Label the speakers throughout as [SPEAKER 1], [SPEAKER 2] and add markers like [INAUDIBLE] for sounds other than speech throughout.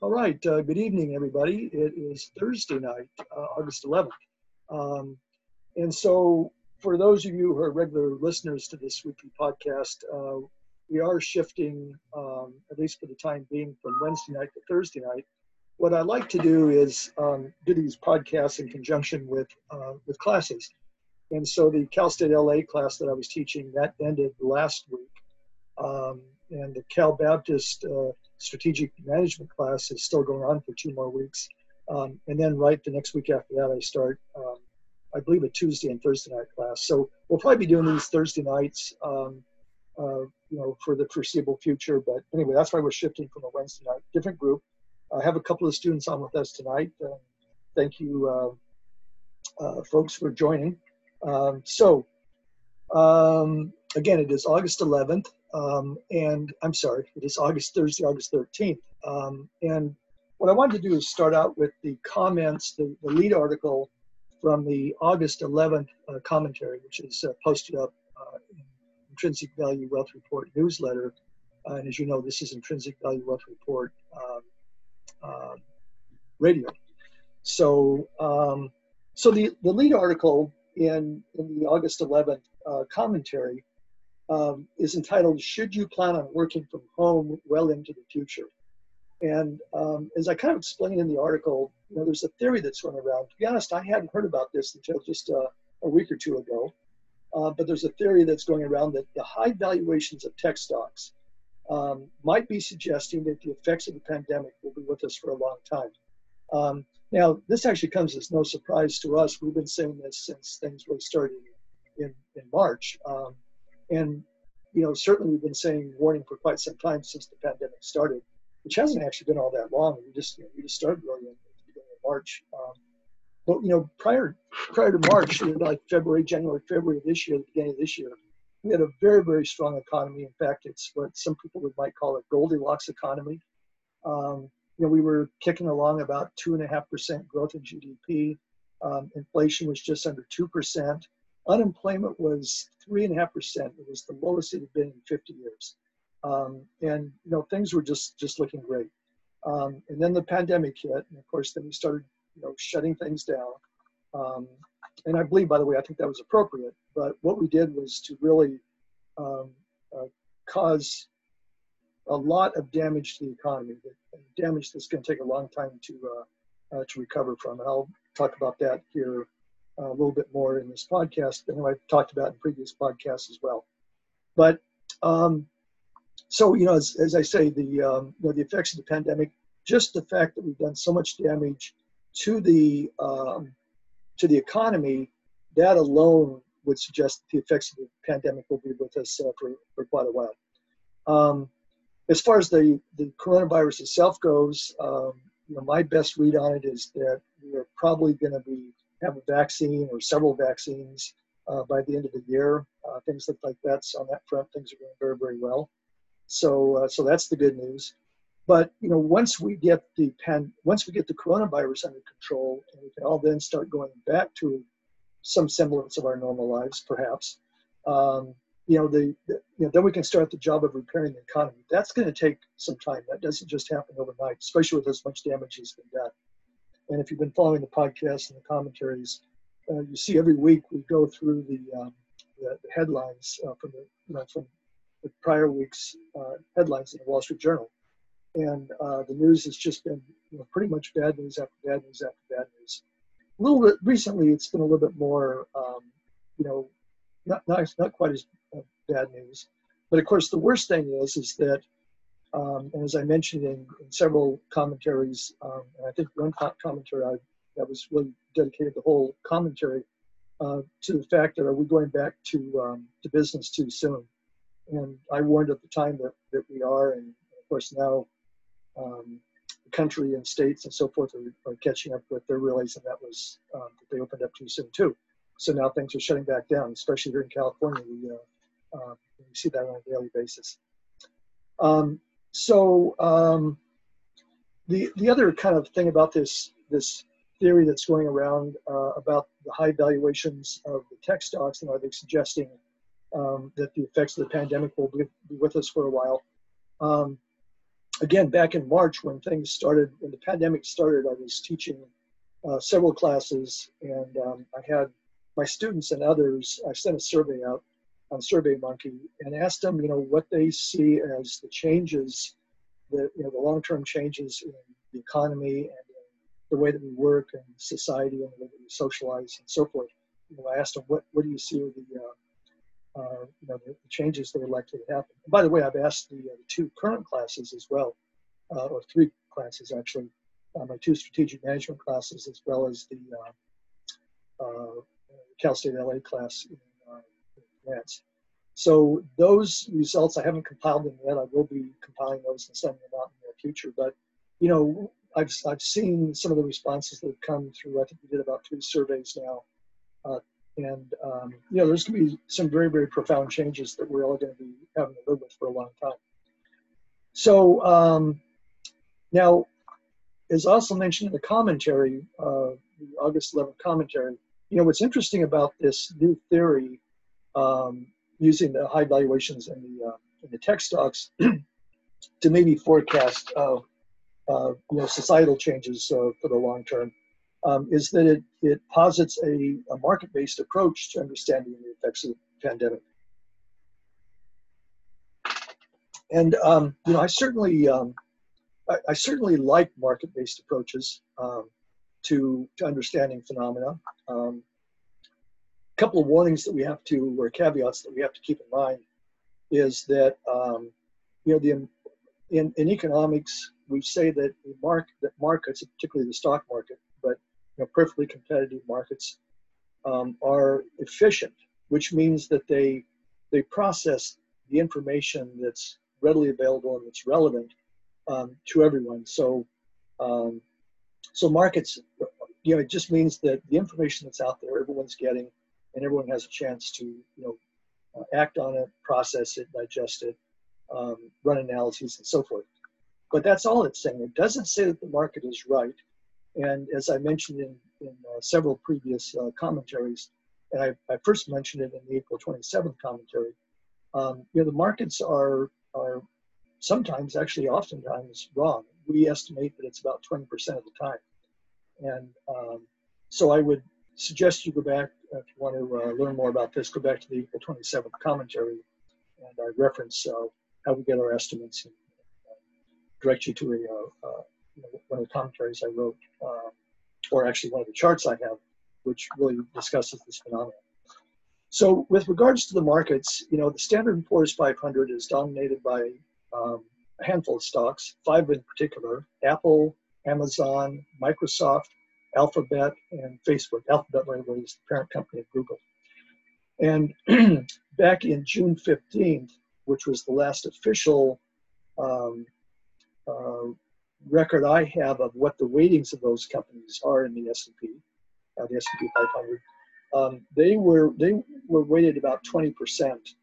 [SPEAKER 1] All right. Uh, good evening, everybody. It is Thursday night, uh, August 11th. Um, and so, for those of you who are regular listeners to this weekly podcast, uh, we are shifting, um, at least for the time being, from Wednesday night to Thursday night. What I like to do is um, do these podcasts in conjunction with uh, with classes. And so, the Cal State LA class that I was teaching that ended last week, um, and the Cal Baptist uh, strategic management class is still going on for two more weeks. Um, and then right the next week after that, I start, um, I believe, a Tuesday and Thursday night class. So we'll probably be doing these Thursday nights, um, uh, you know, for the foreseeable future. But anyway, that's why we're shifting from a Wednesday night, different group. I have a couple of students on with us tonight. Uh, thank you, uh, uh, folks, for joining. Um, so um, again, it is August 11th. Um, and I'm sorry, it is August Thursday, August 13th. Um, and what I wanted to do is start out with the comments, the, the lead article from the August 11th uh, commentary, which is uh, posted up uh, in Intrinsic Value Wealth Report newsletter. Uh, and as you know, this is Intrinsic Value Wealth Report um, um radio. So, um, so the, the lead article in, in the August 11th uh, commentary um, is entitled Should You Plan on Working from Home Well into the Future? And um, as I kind of explained in the article, you know, there's a theory that's going around. To be honest, I hadn't heard about this until just uh, a week or two ago. Uh, but there's a theory that's going around that the high valuations of tech stocks um, might be suggesting that the effects of the pandemic will be with us for a long time. Um, now, this actually comes as no surprise to us. We've been saying this since things really started in, in March. Um, and you know, certainly we've been saying warning for quite some time since the pandemic started, which hasn't actually been all that long. We just you know, we just started really in the beginning of March. Um, but you know, prior prior to March, like February, January, February of this year, the beginning of this year, we had a very very strong economy. In fact, it's what some people would might call a Goldilocks economy. Um, you know, we were kicking along about two and a half percent growth in GDP. Um, inflation was just under two percent. Unemployment was three and a half percent. It was the lowest it had been in 50 years, um, and you know things were just just looking great. Um, and then the pandemic hit, and of course then we started you know shutting things down. Um, and I believe, by the way, I think that was appropriate. But what we did was to really um, uh, cause a lot of damage to the economy. Damage that's going to take a long time to uh, uh, to recover from. And I'll talk about that here a little bit more in this podcast than what I've talked about in previous podcasts as well. But um, so you know, as, as I say, the um, you know the effects of the pandemic, just the fact that we've done so much damage to the um, to the economy, that alone would suggest that the effects of the pandemic will be with us uh, for, for quite a while. Um, as far as the, the coronavirus itself goes, um, you know, my best read on it is that we're probably going to be have a vaccine or several vaccines uh, by the end of the year. Uh, things look like that's on that front. Things are going very, very well. So, uh, so that's the good news. But you know, once we get the pan, once we get the coronavirus under control, and we can all then start going back to some semblance of our normal lives, perhaps. Um, you know, the, the, you know, then we can start the job of repairing the economy. That's going to take some time. That doesn't just happen overnight, especially with as much damage as been done. And if you've been following the podcast and the commentaries, uh, you see every week we go through the, um, the, the, headlines uh, from the you know, from the prior week's uh, headlines in the Wall Street Journal, and uh, the news has just been you know, pretty much bad news after bad news after bad news. A little bit recently, it's been a little bit more, um, you know, not not not quite as uh, bad news, but of course the worst thing is is that um, and as I mentioned in, in several commentaries, um, and I think one commentary I, that was really dedicated the whole commentary uh, to the fact that are we going back to um, to business too soon? And I warned at the time that, that we are, and of course now um, the country and states and so forth are, are catching up with. They're realizing that was um, that they opened up too soon too. So now things are shutting back down, especially here in California. We, uh, uh, we see that on a daily basis. Um, so um, the the other kind of thing about this this theory that's going around uh, about the high valuations of the tech stocks and are they suggesting um, that the effects of the pandemic will be, be, with us for a while? Um, again, back in March when things started, when the pandemic started, I was teaching uh, several classes and um, I had my students and others, I sent a survey out on SurveyMonkey and asked them, you know, what they see as the changes, the, you know, the long-term changes in the economy and the way that we work and society and the way that we socialize and so forth. You know, I asked them, what, what do you see are the, uh, uh, you know, the, the, changes that are likely to happen. And by the way, I've asked the, uh, the two current classes as well, uh, or three classes actually, uh, my two strategic management classes as well as the uh, Cal State LA class So those results, I haven't compiled them yet. I will be compiling those and sending them out in the future. But you know, I've, I've seen some of the responses that have come through. I think we did about three surveys now. Uh, and, um, you know, there's going to be some very, very profound changes that we're all going to be having to live with for a long time. So um, now, as also mentioned in the commentary, uh, the August 11th commentary, you know, what's interesting about this new theory um, using the high valuations in the, uh, the tech stocks [CLEARS THROAT] to maybe forecast uh, uh, you know, societal changes uh, for the long term, um, is that it, it posits a, a market-based approach to understanding the effects of the pandemic. And um, you know, I certainly, um, I, I, certainly like market-based approaches um, to to understanding phenomena. Couple of warnings that we have to, or caveats that we have to keep in mind, is that um, you know the in, in economics we say that mark that markets, particularly the stock market, but you know, perfectly competitive markets, um, are efficient, which means that they they process the information that's readily available and that's relevant um, to everyone. So, um, so markets, you know, it just means that the information that's out there, everyone's getting, and everyone has a chance to, you know, uh, act on it, process it, digest it, um, run analyses, and so forth. But that's all it's saying. It doesn't say that the market is right. And as I mentioned in, in uh, several previous uh, commentaries, and I, I, first mentioned it in the April 27th commentary, um, you know, the markets are, are sometimes, actually oftentimes wrong. We estimate that it's about 20% of the time. And um, so I would suggest you go back, if you want to uh, learn more about this, go back to the April 27th commentary and I reference uh, how we get our estimates and direct you to a, uh, uh, one of the commentaries I wrote, uh, or actually one of the charts I have, which really discusses this phenomenon. So with regards to the markets, you know, the Standard & Poor's 500 is dominated by um, a handful of stocks, five in particular, Apple, Amazon, Microsoft, Alphabet, and Facebook. Alphabet, by the way, is the parent company of Google. And [CLEARS THROAT] back in June 15th, which was the last official um, uh, record I have of what the weightings of those companies are in the S&P, uh, the S&P 500, um, they were they were weighted about 20%.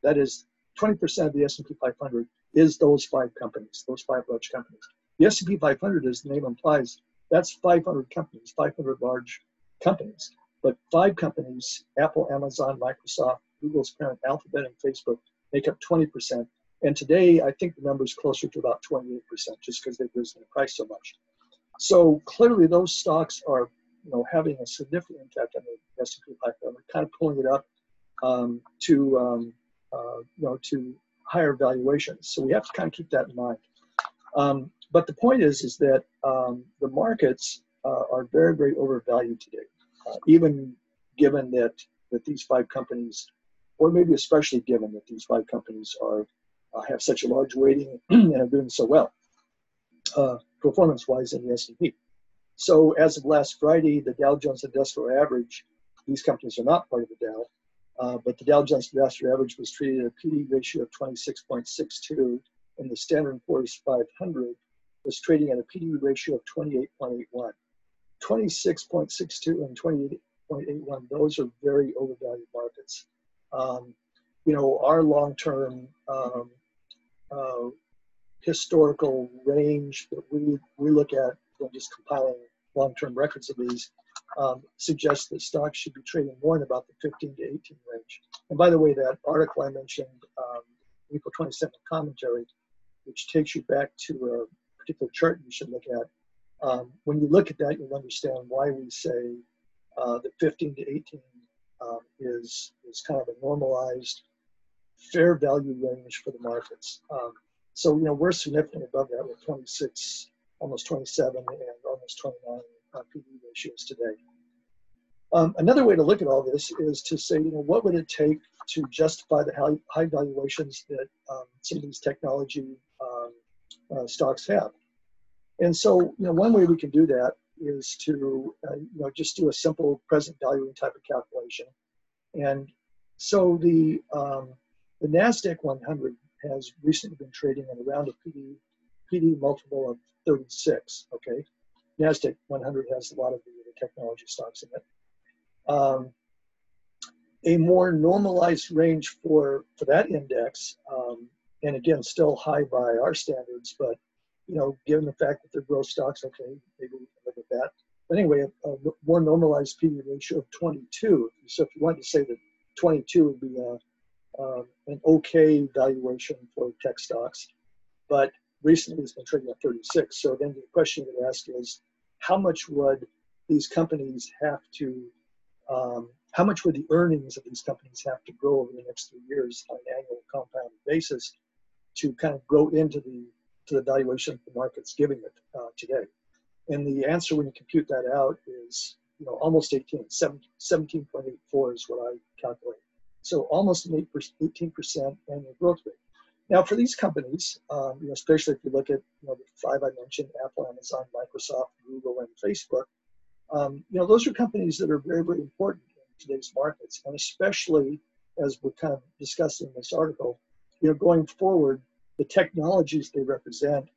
[SPEAKER 1] That is, 20% of the S&P 500 is those five companies, those five large companies. The S&P 500, as the name implies, that's 500 companies, 500 large companies. But five companies, Apple, Amazon, Microsoft, Google's parent Alphabet, and Facebook, make up 20%. And today, I think the number is closer to about 28%, just because they've risen in price so much. So clearly, those stocks are, you know, having a significant impact on the S&P 500, kind of pulling it up um, to, um, uh, you know, to higher valuations. So we have to kind of keep that in mind. Um, but the point is, is that um, the markets uh, are very, very overvalued today, uh, even given that that these five companies, or maybe especially given that these five companies are uh, have such a large weighting [CLEARS THROAT] and are doing so well uh, performance-wise in the S&P. So as of last Friday, the Dow Jones Industrial Average, these companies are not part of the Dow, uh, but the Dow Jones Industrial Average was traded at a PE ratio of 26.62, and the Standard & Poor's 500 was trading at a ratio of 28.81. 26.62 and 28.81, those are very overvalued markets. Um, you know, our long-term um, uh, historical range that we, we look at when just compiling long-term records of these um, suggests that stocks should be trading more in about the 15 to 18 range. And by the way, that article I mentioned, um, April 27th commentary, which takes you back to particular chart you should look at. Um, when you look at that, you'll understand why we say uh, that 15 to 18 um, is is kind of a normalized fair value range for the markets. Um, so you know we're significantly above that with 26, almost 27, and almost 29 uh, PE ratios today. Um, another way to look at all this is to say, you know, what would it take to justify the high, high valuations that um, some of these technology um, uh, stocks have? And so, you know, one way we can do that is to, uh, you know, just do a simple present valuing type of calculation. And so the um, the Nasdaq 100 has recently been trading at around a PE, PE multiple of 36. Okay, Nasdaq 100 has a lot of the, the technology stocks in it. Um, a more normalized range for, for that index, um, and again, still high by our standards, but you know, given the fact that they're growth stocks, okay, maybe we can look at that. But anyway, a, a more normalized PE ratio of 22. So if you wanted to say that 22 would be a, um, an okay valuation for tech stocks, but recently it's been trading at 36. So then the question you would ask is, how much would these companies have to um, how much would the earnings of these companies have to grow over the next three years on an annual compounded basis to kind of grow into the to the valuation the market's giving it uh, today? And the answer when you compute that out is you know almost 18, 17.84 is what I calculate. So almost an 18% annual growth rate. Now, for these companies, um, you know, especially if you look at you know, the five I mentioned, Apple, Amazon, Microsoft, Google, and Facebook, um, you know, those are companies that are very, very important in today's markets, and especially as we're kind of discussing in this article, you know, going forward, the technologies they represent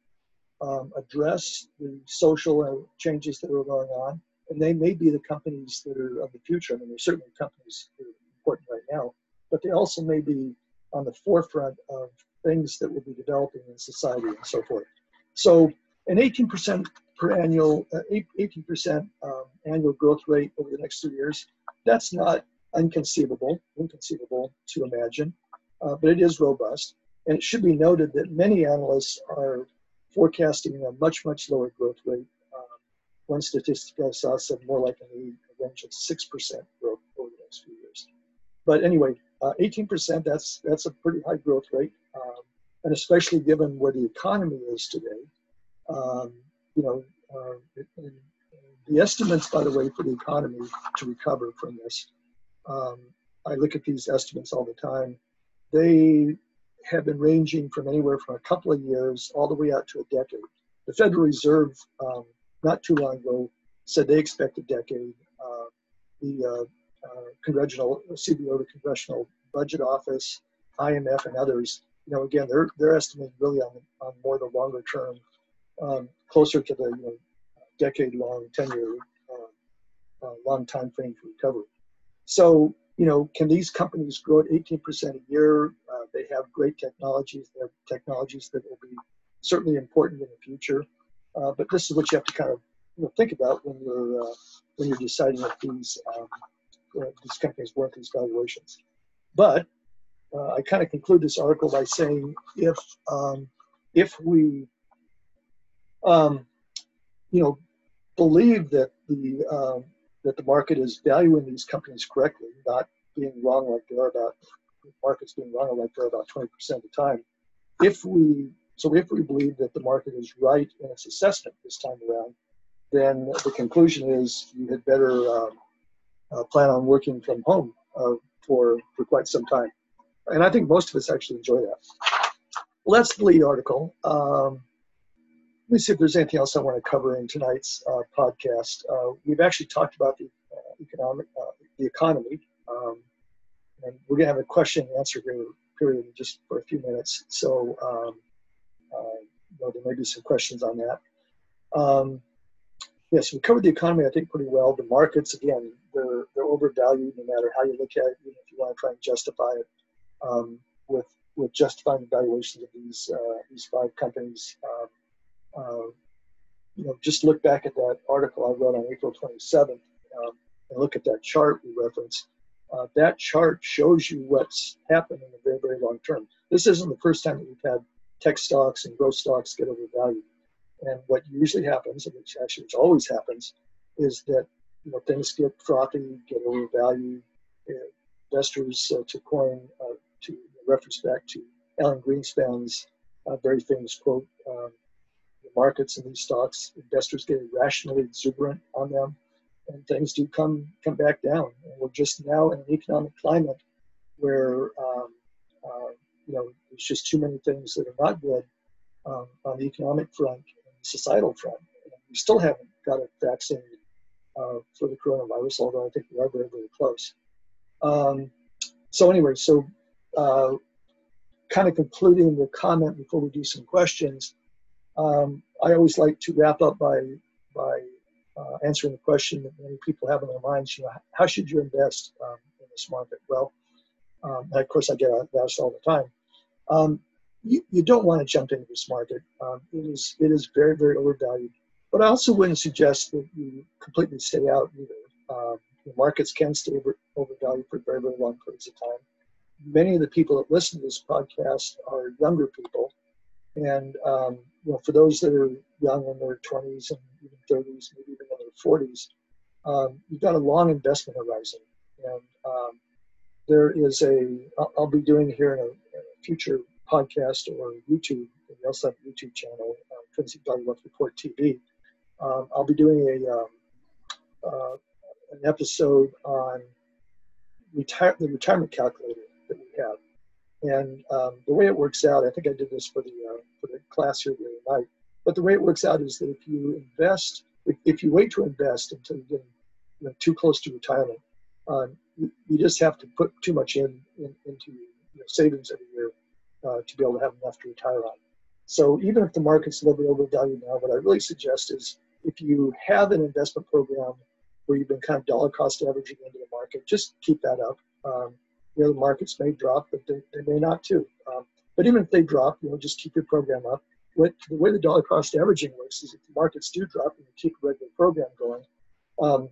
[SPEAKER 1] um, address the social changes that are going on, and they may be the companies that are of the future. I mean, they're certainly companies that are important right now, but they also may be on the forefront of things that will be developing in society and so forth. So, an 18% per annual, uh, 18% um, annual growth rate over the next three years. That's not inconceivable, inconceivable to imagine, uh, but it is robust. And it should be noted that many analysts are forecasting a much, much lower growth rate. Um, one statistic I saw said more like a range of 6% growth over the next few years. But anyway, uh, 18%, that's, that's a pretty high growth rate. Um, and especially given where the economy is today, um, you know, uh, the estimates, by the way, for the economy to recover from this, um, I look at these estimates all the time. They have been ranging from anywhere from a couple of years all the way out to a decade. The Federal Reserve, um, not too long ago, said they expect a decade. Uh, the uh, uh, congressional CBO, the Congressional Budget Office, IMF, and others, you know, again, they're they're estimating really on, on more the longer term um, closer to the you know, decade-long, 10-year, uh, uh, long time frame for recovery. So, you know, can these companies grow at 18% a year? Uh, they have great technologies. They have technologies that will be certainly important in the future. Uh, but this is what you have to kind of you know, think about when you're uh, when you're deciding if these um, these companies worth these valuations. But uh, I kind of conclude this article by saying if um, if we um, you know, believe that the um, that the market is valuing these companies correctly, not being wrong like they are about markets being wrong like they're about 20% of the time. If we so if we believe that the market is right in its assessment this time around, then the conclusion is you had better um, uh, plan on working from home uh, for for quite some time. And I think most of us actually enjoy that. Well, that's the lead article. Um, let me see if there's anything else I want to cover in tonight's uh, podcast. Uh, we've actually talked about the uh, economic, uh, the economy, um, and we're going to have a question and answer period just for a few minutes. So, um, uh, you know, there may be some questions on that. Um, yes, we covered the economy, I think, pretty well. The markets, again, they're they're overvalued no matter how you look at it. Even if you want to try and justify it um, with with justifying the valuations of these uh, these five companies. Um, uh, you know, just look back at that article I wrote on April 27th um, and look at that chart we referenced. Uh, that chart shows you what's happened in the very, very long term. This isn't the first time that we've had tech stocks and growth stocks get overvalued. And what usually happens, and which actually which always happens, is that you know things get frothy, get overvalued. Investors, uh, to coin uh, to reference back to Alan Greenspan's uh, very famous quote, um, the markets and these stocks, investors get irrationally exuberant on them, and things do come come back down. And we're just now in an economic climate where um, uh, you know there's just too many things that are not good um, on the economic front and the societal front. And we still haven't got a vaccine uh, for the coronavirus, although I think we are very very close. Um, so anyway, so uh, kind of concluding the comment before we do some questions, um, I always like to wrap up by by uh, answering the question that many people have in their minds. You know, how should you invest um, in this market? Well, um, of course, I get asked all the time. Um, you, you don't want to jump into this market. Um, it is it is very very overvalued. But I also wouldn't suggest that you completely stay out either. Um, the markets can stay over, overvalued for very very long periods of time many of the people that listen to this podcast are younger people. And um, you know, for those that are young in their 20s and even 30s, maybe even in their 40s, um, you've got a long investment horizon. And um, there is a, I'll be doing here in a, in a future podcast or YouTube, we also have a YouTube channel, uh, Intrinsic Value Wealth Report TV. Um, I'll be doing a, um, uh, an episode on retire, the retirement calculator that we have. And um, the way it works out, I think I did this for the uh, for the class here the other night. But the way it works out is that if you invest, if, you wait to invest until you get you know, too close to retirement, uh, you, you, just have to put too much in, in into you know, savings every year uh, to be able to have enough to retire on. So even if the market's a little bit overvalued now, what I really suggest is if you have an investment program where you've been kind of dollar cost averaging into the market, just keep that up. Um, you know, the markets may drop, but they, they may not too. Um, but even if they drop, you know, just keep your program up. What, the way the dollar cost averaging works is if the markets do drop and you keep a regular program going, um,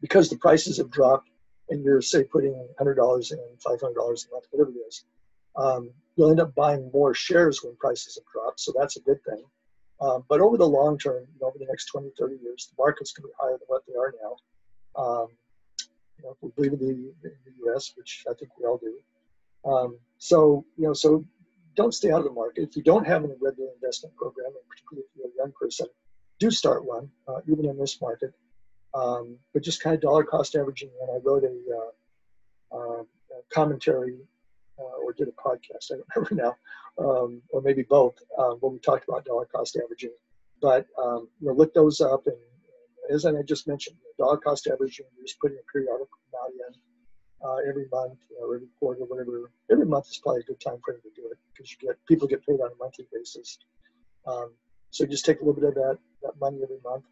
[SPEAKER 1] because the prices have dropped and you're, say, putting $100 and $500 a month, whatever it is, um, you'll end up buying more shares when prices have dropped. So that's a good thing. Um, but over the long term, you know, over the next 20, 30 years, the market's going to be higher than what they are now. Um, you know, if we believe in the, in the U.S., which I think we all do. Um, so, you know, so don't stay out of the market. If you don't have a regular investment program, and particularly if you're a young person, do start one, uh, even in this market. Um, but just kind of dollar cost averaging. And I wrote a, uh, uh, a commentary uh, or did a podcast, I don't [LAUGHS] remember now, um, or maybe both, uh, when we talked about dollar cost averaging. But um, you know, look those up and as I just mentioned, the dollar cost averaging, you're just putting a periodic amount in uh, every month or every quarter, whatever. Every month is probably a good time frame to do it because you get people get paid on a monthly basis. Um, so just take a little bit of that that money every month.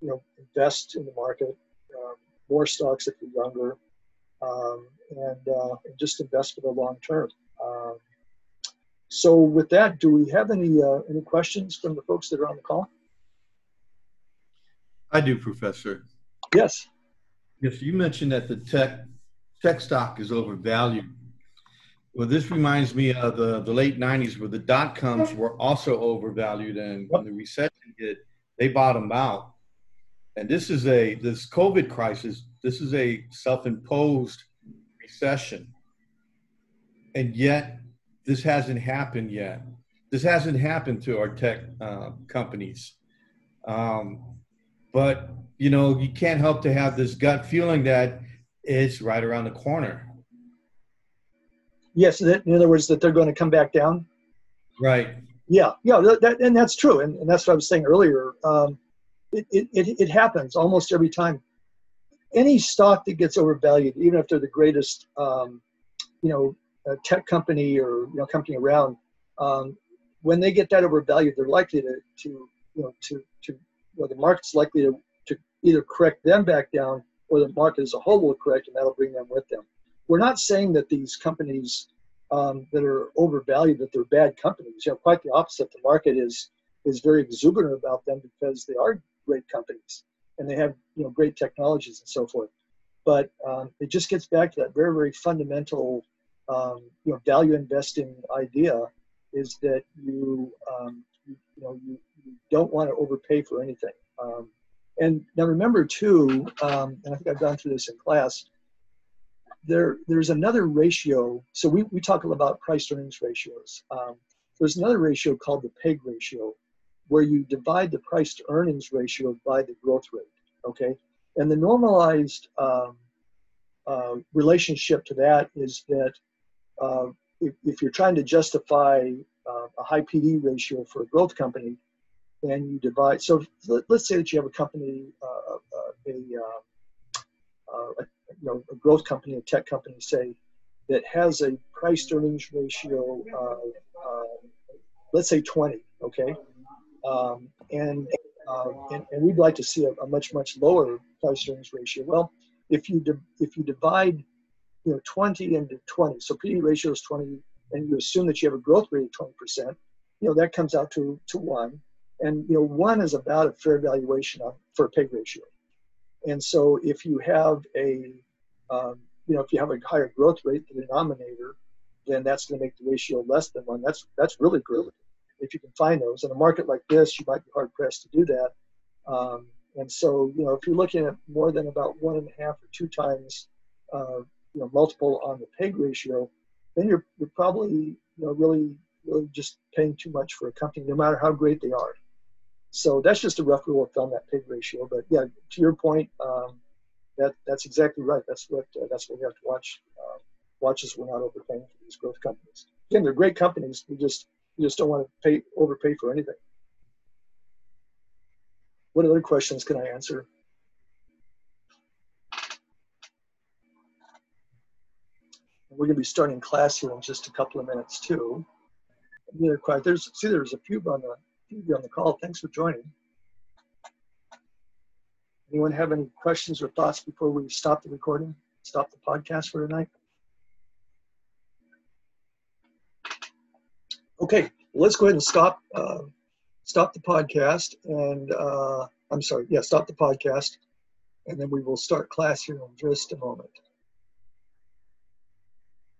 [SPEAKER 1] You know, invest in the market, um, more stocks if you're younger, um, and, uh, and just invest for the long term. Um, so with that, do we have any uh, any questions from the folks that are on the call?
[SPEAKER 2] I do, Professor.
[SPEAKER 1] Yes.
[SPEAKER 2] Yes, you mentioned that the tech tech stock is overvalued. Well, this reminds me of the, the late 90s where the dot coms were also overvalued and when the recession hit, they bottomed out. And this is a this COVID crisis, this is a self-imposed recession. And yet this hasn't happened yet. This hasn't happened to our tech uh, companies. Um, but you know you can't help to have this gut feeling that it's right around the corner.
[SPEAKER 1] Yes in other words that they're going to come back down?
[SPEAKER 2] Right.
[SPEAKER 1] Yeah yeah that, and that's true and, and that's what i was saying earlier. Um, it, it, it, happens almost every time. Any stock that gets overvalued even if they're the greatest um, you know tech company or you know company around um, when they get that overvalued they're likely to, to you know to to well, the market's likely to, to either correct them back down or the market as a whole will correct and that'll bring them with them. We're not saying that these companies um, that are overvalued that they're bad companies. You know, quite the opposite. The market is is very exuberant about them because they are great companies and they have you know great technologies and so forth. But um, it just gets back to that very very fundamental um, you know value investing idea is that you um, you, you know you, don't want to overpay for anything. Um, and now remember too, um, and I think I've gone through this in class. There, there's another ratio. So we, we talk about price to earnings ratios. Um, there's another ratio called the PEG ratio, where you divide the price to earnings ratio by the growth rate. Okay, and the normalized um, uh, relationship to that is that uh, if, if, you're trying to justify uh, a high PE ratio for a growth company, and you divide. So let, us say that you have a company, uh, uh, a, uh, a, you know a growth company, a tech company, say that has a price earnings ratio of let's say 20. Okay, um, and, and, and we'd like to see a, a much much lower price earnings ratio. Well, if you if you divide you know 20 into 20, so PE ratio is 20, and you assume that you have a growth rate of 20 percent, you know that comes out to to one, and you know one is about a fair valuation on, for a PEG ratio. And so if you have a um, you know if you have a higher growth rate, the denominator, then that's going to make the ratio less than one. That's that's really good if you can find those. In a market like this, you might be hard pressed to do that. Um, and so, you know, if you're looking at more than about one and a half or two times, uh, you know, multiple on the PEG ratio, then you're, you're probably, you know, really, really just paying too much for a company, no matter how great they are. So that's just a rough rule of thumb, that PEG ratio. But yeah, to your point, um, that that's exactly right. That's what uh, that's what we have to watch. Uh, watch as we're not overpaying for these growth companies. Again, they're great companies. We just we just don't want to pay overpay for anything. What other questions can I answer? We're going to be starting class here in just a couple of minutes too. There's see, there's a few on the few on the call. Thanks for joining. Anyone have any questions or thoughts before we stop the recording? Stop the podcast for tonight? Okay, let's go ahead and stop. Uh, stop the podcast and uh, I'm sorry, yeah, stop the podcast, and then we will start class here in just a moment.